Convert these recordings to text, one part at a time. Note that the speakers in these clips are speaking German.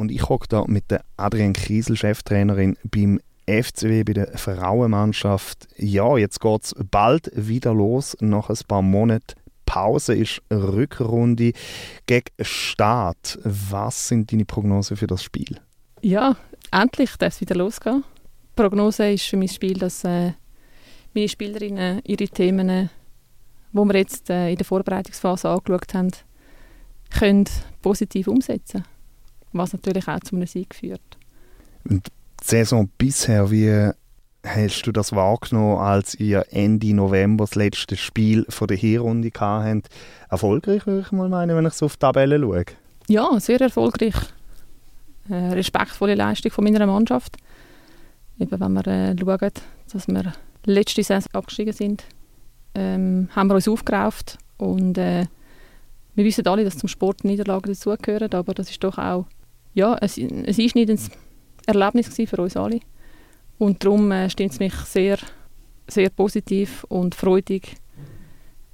und ich hocke da mit der Adrian Kriesel, Cheftrainerin beim FCW bei der Frauenmannschaft. Ja, jetzt geht es bald wieder los. Nach ein paar Monaten Pause ist Rückrunde gegen Start. Was sind deine Prognosen für das Spiel? Ja, endlich darf es wieder losgehen. Die Prognose ist für mein Spiel, dass äh, meine Spielerinnen ihre Themen, die wir jetzt äh, in der Vorbereitungsphase angeschaut haben, können positiv umsetzen was natürlich auch zu einem Sieg führt. Und die Saison bisher, wie hast du das wahrgenommen, als ihr Ende November das letzte Spiel von der Hinrunde hattet? Erfolgreich, würde ich mal meinen, wenn ich so auf die Tabelle schaue. Ja, sehr erfolgreich. Äh, respektvolle Leistung von meiner Mannschaft. Eben, wenn wir äh, schauen, dass wir letzte Saison abgestiegen sind, ähm, haben wir uns aufgerauft und äh, wir wissen alle, dass zum Sport Niederlagen dazugehören, aber das ist doch auch ja, ein, ein einschneidendes Erlebnis für uns alle. Und darum äh, stimmt es mich sehr, sehr positiv und freudig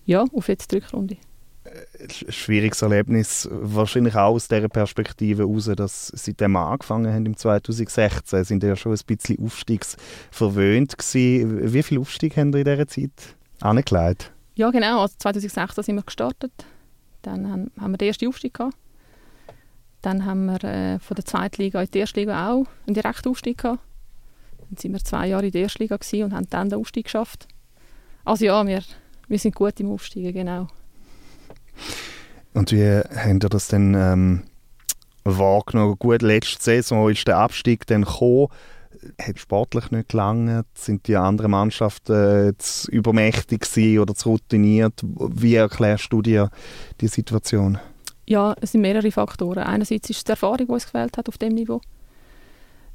ja, auf jetzt die Rückrunde. Ein schwieriges Erlebnis, wahrscheinlich auch aus dieser Perspektive heraus, dass seitdem wir angefangen haben im 2016, sind ja schon ein bisschen aufstiegsverwöhnt gewesen. Wie viel Aufstieg haben wir in dieser Zeit angelegt? Ja genau, also 2016 sind wir gestartet, dann haben, haben wir den ersten Aufstieg gehabt. Dann haben wir äh, von der zweiten Liga in die erste Liga auch einen direkten Aufstieg gehabt. Dann waren wir zwei Jahre in der ersten Liga und haben dann den Aufstieg geschafft. Also ja, wir, wir sind gut im Aufsteigen, genau. Und wie habt ihr das dann ähm, wahrgenommen? Gut, letzte Saison ist der Abstieg dann gekommen. Hat sportlich nicht gelangt? Sind die anderen Mannschaften äh, zu übermächtig oder zu routiniert? Wie erklärst du dir die Situation? Ja, es sind mehrere Faktoren. Einerseits ist es die Erfahrung, die uns gefehlt hat auf dem Niveau.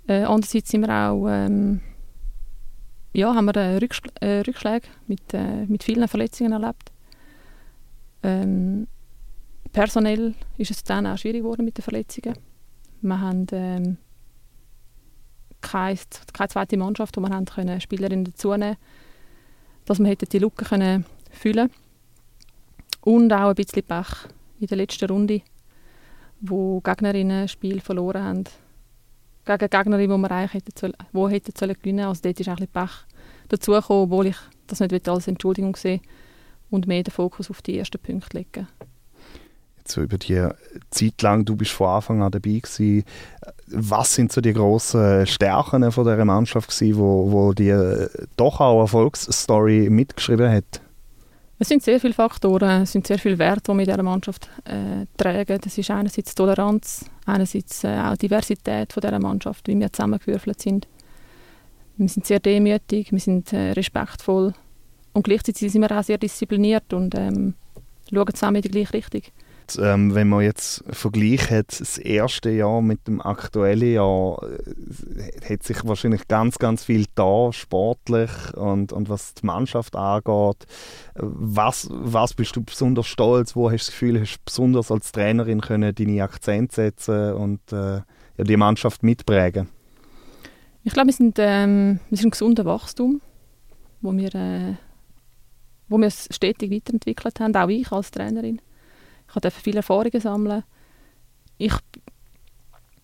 Äh, andererseits sind wir auch, ähm, ja, haben wir äh, Rückschl äh, Rückschläge mit, äh, mit vielen Verletzungen erlebt. Ähm, personell ist es dann auch schwierig geworden mit den Verletzungen. Wir haben ähm, keine, keine zweite Mannschaft, wo wir haben können Spielerinnen dazu nehmen dass wir die Lücke können füllen und auch ein bisschen Pech in der letzten Runde, wo Gegnerinnen ein Spiel verloren haben gegen Gegnerin, die wir eigentlich hätten, sollen, sollen gewinnen Also dort ist ein Pech dazugekommen, obwohl ich das nicht als Entschuldigung sehe und mehr den Fokus auf die ersten Punkte legen so über die Zeit lang, du bist von Anfang an dabei gewesen. Was sind so die grossen Stärken von dieser Mannschaft gewesen, wo, wo die doch auch Erfolgsstory mitgeschrieben hat? Es sind sehr viele Faktoren, es sind sehr viele Werte, die wir in dieser Mannschaft äh, tragen. Das ist einerseits Toleranz, einerseits äh, auch Diversität von dieser Mannschaft, wie wir zusammengewürfelt sind. Wir sind sehr demütig, wir sind äh, respektvoll und gleichzeitig sind wir auch sehr diszipliniert und ähm, schauen zusammen in die gleiche Richtung ähm, wenn man jetzt vergleicht das erste Jahr mit dem aktuellen Jahr, äh, hat sich wahrscheinlich ganz, ganz viel da, sportlich und, und was die Mannschaft angeht. Was, was bist du besonders stolz? Wo hast du das Gefühl, hast du besonders als Trainerin können deine Akzente setzen und äh, ja, die Mannschaft mitprägen? Ich glaube, wir sind, ähm, ein gesunder Wachstum, wo wir, äh, wo wir stetig weiterentwickelt haben, auch ich als Trainerin. Ich durfte viele Erfahrungen sammeln. Ich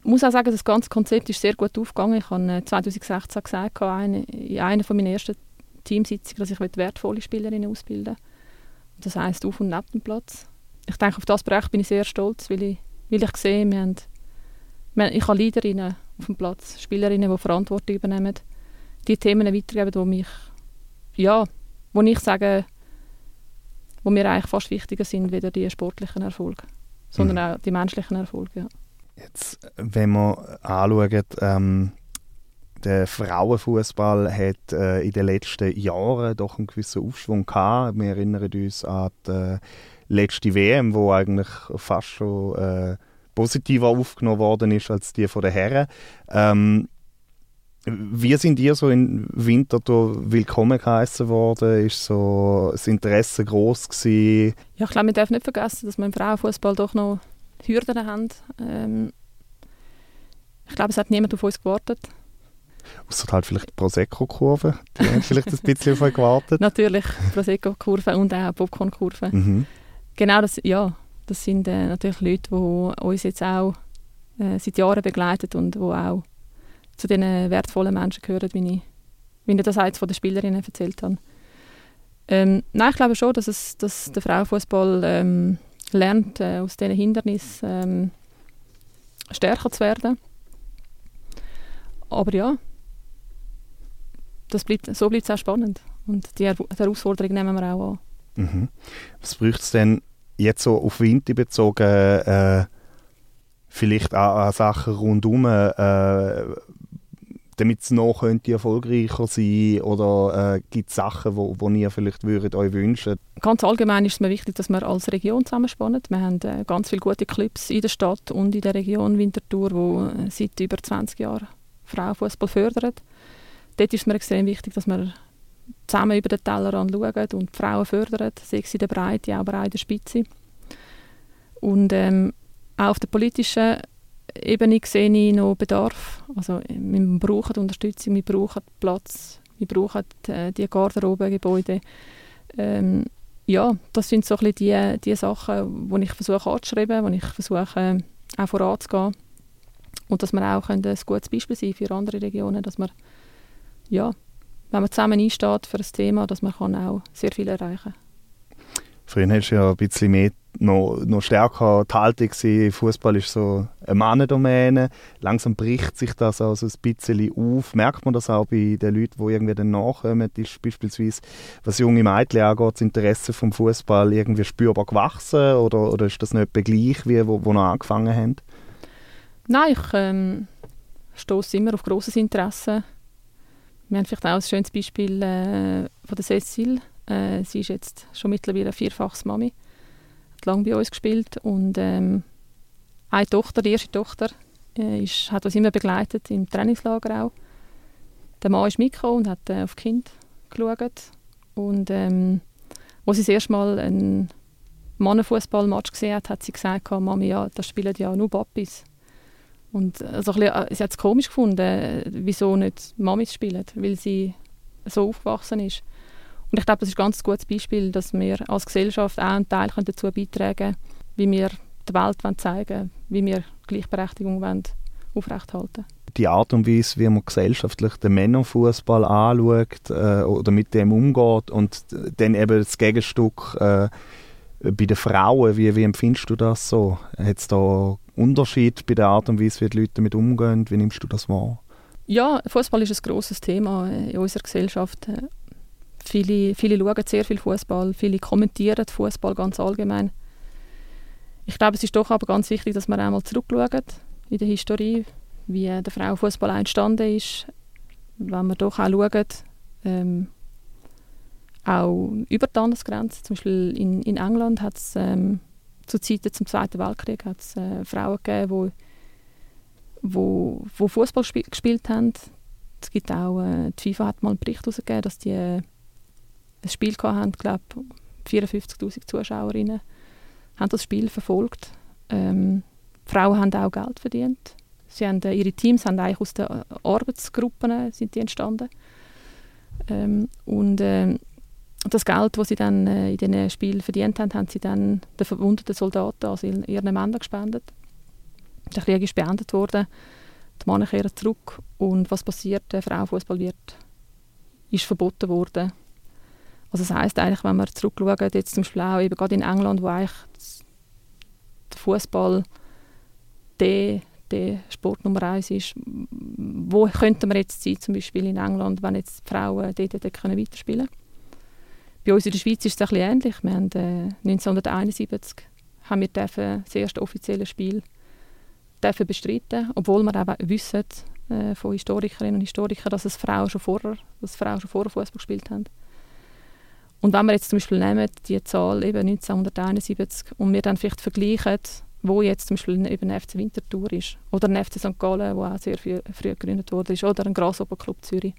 muss auch sagen, das ganze Konzept ist sehr gut aufgegangen. Ich habe 2016 äh, gesagt, in einer meiner ersten Teamsitzungen, dass ich wertvolle Spielerinnen ausbilden will. Das heisst auf und neben dem Platz. Ich denke, auf das Projekt bin ich sehr stolz, weil ich, weil ich sehe, wir haben, wir, ich habe Leaderinnen auf dem Platz, Spielerinnen, die Verantwortung übernehmen, die Themen weitergeben, die mich, ja, wo ich sage, wo mir eigentlich fast wichtiger sind, weder die sportlichen Erfolge, sondern mhm. auch die menschlichen Erfolge. Ja. Jetzt, wenn wir anschauen, ähm, der Frauenfußball hat äh, in den letzten Jahren doch einen gewissen Aufschwung gehabt. Wir erinnern uns an die äh, letzte WM, wo eigentlich fast schon äh, positiver aufgenommen worden ist als die von den Herren. Ähm, wie sind ihr so im Winterthur willkommen geheißen worden? Ist so das Interesse groß gewesen? Ja, ich glaube, wir dürfen nicht vergessen, dass wir im Frauenfußball doch noch Hürden haben. Ähm, ich glaube, es hat niemand auf uns gewartet. Außer halt vielleicht die Prosecco-Kurve. Die haben vielleicht ein bisschen auf euch gewartet. Natürlich, Prosecco-Kurve und auch Popcorn-Kurve. Mhm. Genau, das, ja, das sind äh, natürlich Leute, die uns jetzt auch äh, seit Jahren begleitet und wo auch zu den wertvollen Menschen gehören, wie ich, wie ich das jetzt von den Spielerinnen erzählt habe. Ähm, nein, ich glaube schon, dass, es, dass der Frauenfußball ähm, lernt, äh, aus diesen Hindernissen ähm, stärker zu werden. Aber ja, das bleibt, so bleibt es auch spannend. Und die, Herausforderung nehmen wir auch an. Mhm. Was braucht es denn jetzt so auf Winter bezogen, äh, vielleicht auch an Sachen rundherum, äh, damit es noch könnte erfolgreicher sein oder äh, gibt es Sachen, wo, wo ihr vielleicht würdet euch wünschen? Ganz allgemein ist es mir wichtig, dass wir als Region zusammenspannen. Wir haben äh, ganz viele gute Clubs in der Stadt und in der Region Winterthur, die äh, seit über 20 Jahren Frauenfußball fördern. Dort ist es mir extrem wichtig, dass wir zusammen über den Tellerrand schauen und die Frauen fördern, sei es in der Breite, aber auch in der Spitze. Und ähm, auch auf der politischen Ebene sehe ich noch Bedarf. Also, wir brauchen Unterstützung, wir brauchen Platz, wir brauchen äh, die Garderobengebäude. Ähm, ja, das sind so ein bisschen die, die Sachen, die ich versuche anzuschreiben, die ich versuche äh, auch voranzugehen. Und dass wir auch ein gutes Beispiel sein für andere Regionen, dass man, ja, wenn man zusammen einsteht für ein Thema, dass man kann auch sehr viel erreichen kann. Früher hast du ja ein bisschen mehr noch, noch stärker die Haltung gewesen. Fußball ist so eine Mannendomäne. Langsam bricht sich das also ein bisschen auf. Merkt man das auch bei den Leuten, die irgendwie dann nachkommen? Ist beispielsweise, was junge Mädchen angeht, das Interesse vom Fußball irgendwie spürbar gewachsen? Oder, oder ist das nicht gleich, wie wo, wo noch angefangen haben? Nein, ich ähm, stoße immer auf grosses Interesse. Wir haben vielleicht auch ein schönes Beispiel äh, von der Cecile äh, sie ist jetzt schon mittlerweile vierfaches Mami. Lange bei uns gespielt und ähm, eine Tochter, die erste Tochter, äh, ist, hat uns immer begleitet im Trainingslager auch. Der Mann ist mitgekommen und hat äh, auf Kind geschaut. Und ähm, als sie das erste Mal einen Mannenfußballmatch gesehen hat, hat sie gesagt, Mami, ja, das spielen ja nur Papis. Und also bisschen, äh, sie hat es komisch gefunden, äh, wieso nicht Mamis spielen, weil sie so aufgewachsen ist. Und ich glaube, das ist ein ganz gutes Beispiel, dass wir als Gesellschaft auch einen Teil dazu beitragen können, wie wir der Welt zeigen wollen, wie wir Gleichberechtigung wollen aufrechthalten Die Art und Weise, wie man gesellschaftlich den Männerfußball anschaut äh, oder mit dem umgeht und dann eben das Gegenstück äh, bei den Frauen, wie, wie empfindest du das so? Hat es da Unterschied bei der Art und Weise, wie die Leute damit umgehen? Wie nimmst du das wahr? Ja, Fußball ist ein großes Thema in unserer Gesellschaft. Viele, viele schauen sehr viel Fußball, viele kommentieren Fußball ganz allgemein. Ich glaube, es ist doch aber ganz wichtig, dass man einmal zurückschauen in der Historie, wie der Frauenfußball entstanden ist, wenn man doch auch schaut, ähm, auch über die Landesgrenze. Zum Beispiel in, in England hat es ähm, zu Zeiten zum Zweiten Weltkrieg hat's, äh, Frauen gegeben, wo, wo, wo Fußball gespielt haben. Es gibt auch, äh, die FIFA hat mal einen Bericht herausgegeben, dass die ein Spiel hatten, glaube 54'000 Zuschauerinnen haben das Spiel verfolgt. Ähm, Frauen haben auch Geld verdient. Sie haben, äh, ihre Teams haben eigentlich aus den Arbeitsgruppen äh, sind die entstanden. Ähm, und äh, das Geld, das sie dann äh, in diesen Spielen verdient haben, haben sie dann den verwundeten Soldaten, also ihren Männern gespendet. Der Krieg ist beendet worden. Die Männer kehren zurück. Und was passiert? Der Frauenfußball wird ist verboten worden also das heißt eigentlich, wenn wir zurückschauen, jetzt zum Beispiel auch eben gerade in England, wo eigentlich der Fußball der, der Sport Nummer eins ist, wo könnten wir jetzt sein, zum Beispiel in England, wenn jetzt die Frauen dort, dort können weiterspielen Bei uns in der Schweiz ist es ein bisschen ähnlich. Wir haben äh, 1971 haben wir dürfen das erste offizielle Spiel dürfen bestreiten, obwohl wir auch wissen äh, von Historikerinnen und Historikern, dass es Frauen schon vorher, dass Frauen schon vorher Fußball gespielt haben. Und wenn wir jetzt zum Beispiel nehmen, die Zahl eben 1971 und wir dann vielleicht vergleichen, wo jetzt zum Beispiel eben ein FC Winterthur ist oder ein FC St. Gallen, wo auch sehr früh, früh gegründet wurde, oder ein Grasshopper Club Zürich.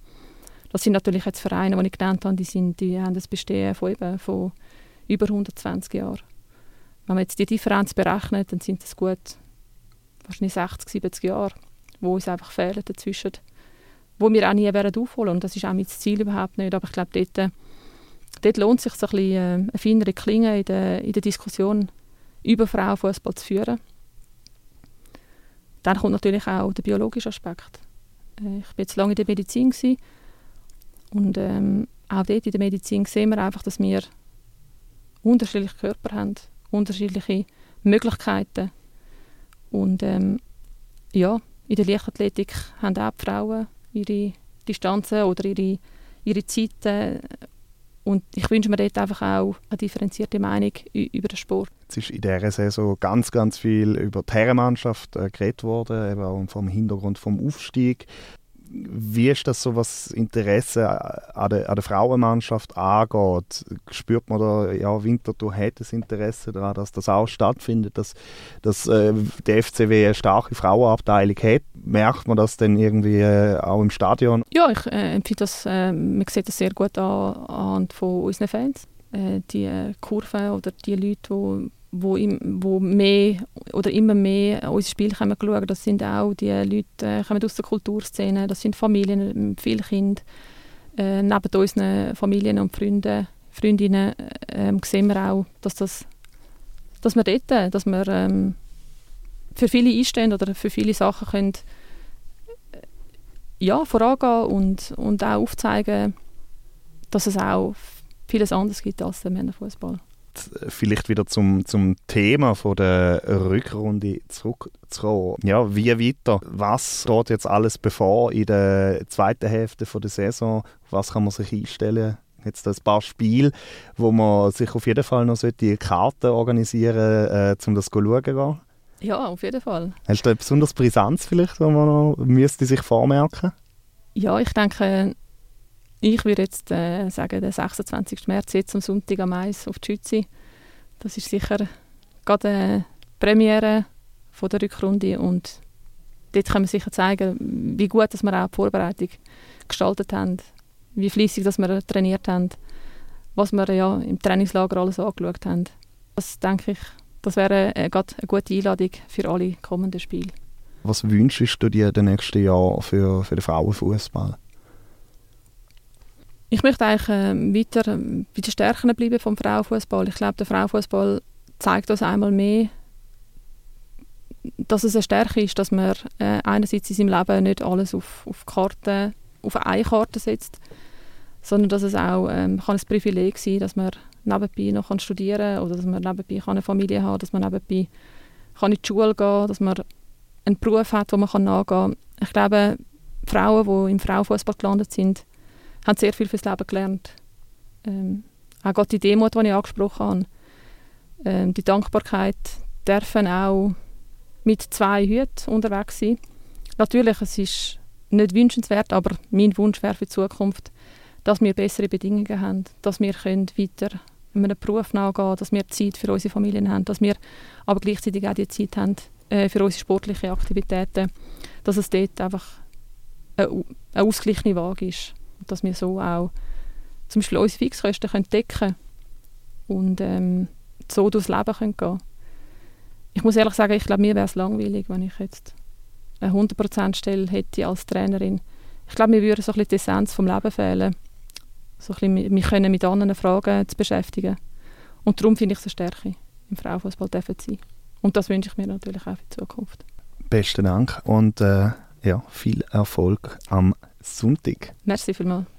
Das sind natürlich jetzt Vereine, die ich genannt habe, die, sind, die haben das Bestehen von, eben, von über 120 Jahren. Wenn man jetzt die Differenz berechnet, dann sind das gut wahrscheinlich 60, 70 Jahre, wo uns einfach fehlen dazwischen, wo wir auch nie werden aufholen und das ist auch mein Ziel überhaupt nicht, aber ich glaube, dort dort lohnt es sich, so ein bisschen, äh, eine feinere Klinge in der, in der Diskussion über Frauenfußball zu führen. dann kommt natürlich auch der biologische Aspekt. Äh, ich war jetzt lange in der Medizin und ähm, auch dort in der Medizin sehen wir einfach, dass wir unterschiedliche Körper haben, unterschiedliche Möglichkeiten. Und ähm, ja, in der Leichtathletik haben auch die Frauen ihre Distanzen oder ihre, ihre Zeiten. Und ich wünsche mir dort einfach auch eine differenzierte Meinung über den Sport. Es ist in dieser Saison ganz, ganz viel über die Herrenmannschaft äh, geredet worden, eben auch vom Hintergrund vom Aufstieg wie ist das so, was Interesse an der, an der Frauenmannschaft angeht? Spürt man da, ja, Winterthur hat das Interesse daran, dass das auch stattfindet, dass, dass äh, die FCW eine starke Frauenabteilung hat? Merkt man das denn irgendwie äh, auch im Stadion? Ja, ich äh, empfinde das, äh, man sieht das sehr gut an, an von unseren Fans. Äh, die äh, Kurven oder die Leute, die wo, im, wo mehr oder immer mehr unser Spiel kommen schauen. Das sind auch die Leute äh, kommen aus der Kulturszene, das sind Familien mit vielen Kindern. Äh, neben unseren Familien und Freunden, Freundinnen äh, sehen wir auch, dass, das, dass wir dort, dass wir ähm, für viele einstehen oder für viele Sachen können äh, ja, vorangehen und, und auch aufzeigen, dass es auch vieles anderes gibt als der Männerfußball vielleicht wieder zum, zum Thema von der Rückrunde zurückzukommen. Ja, wie weiter? Was steht jetzt alles bevor in der zweiten Hälfte von der Saison? Was kann man sich einstellen? Jetzt ein paar Spiele, wo man sich auf jeden Fall noch die Karten organisieren sollte, äh, um das zu schauen. Ja, auf jeden Fall. Hast du eine besonders Brisanz vielleicht, wo man noch müsste sich vormerken Ja, ich denke, ich würde jetzt äh, sagen, der 26. März jetzt am Sonntag am Eis auf die Schütze. Das ist sicher gerade eine Premiere von der Rückrunde und dort können wir sicher zeigen, wie gut dass wir auch die Vorbereitung gestaltet haben, wie fließig wir trainiert haben, was wir ja im Trainingslager alles angeschaut haben. Das denke ich, das wäre äh, gerade eine gute Einladung für alle kommenden Spiele. Was wünschst du dir den nächsten Jahren für, für den Frauenfußball? Ich möchte eigentlich äh, weiter äh, bei den Stärken bleiben vom Frauenfußball. Ich glaube, der Frauenfußball zeigt uns einmal mehr, dass es eine Stärke ist, dass man äh, einerseits in seinem Leben nicht alles auf, auf Karten, auf eine Karte setzt, sondern dass es auch ähm, kann ein Privileg sein kann, dass man nebenbei noch studieren kann oder dass man nebenbei eine Familie haben kann, dass man nebenbei kann in die Schule gehen kann, dass man einen Beruf hat, wo man nachgehen kann. Ich glaube, Frauen, die im Frauenfußball gelandet sind, haben sehr viel fürs Leben gelernt. Ähm, auch gerade die Demut, die ich angesprochen habe, ähm, die Dankbarkeit, dürfen auch mit zwei Hüten unterwegs sein. Natürlich, es ist nicht wünschenswert, aber mein Wunsch wäre für die Zukunft, dass wir bessere Bedingungen haben, dass wir können weiter einem Beruf nachgehen dass wir Zeit für unsere Familien haben, dass wir aber gleichzeitig auch die Zeit haben äh, für unsere sportlichen Aktivitäten, dass es dort einfach eine, eine ausgeglichene Waage ist dass wir so auch zum Beispiel unsere Fixkosten können decken und ähm, so durchs Leben können gehen Ich muss ehrlich sagen, ich glaube, mir wäre es langweilig, wenn ich jetzt eine 100% Stelle hätte als Trainerin. Ich glaube, mir würde so ein bisschen die Essenz vom Leben fehlen. So ein bisschen, wir können mit anderen Fragen zu beschäftigen. Und darum finde ich es eine Stärke, im Frauenfußball zu sein. Und das wünsche ich mir natürlich auch für die Zukunft. Besten Dank und äh, ja, viel Erfolg am Sonntag. Merci vielmals.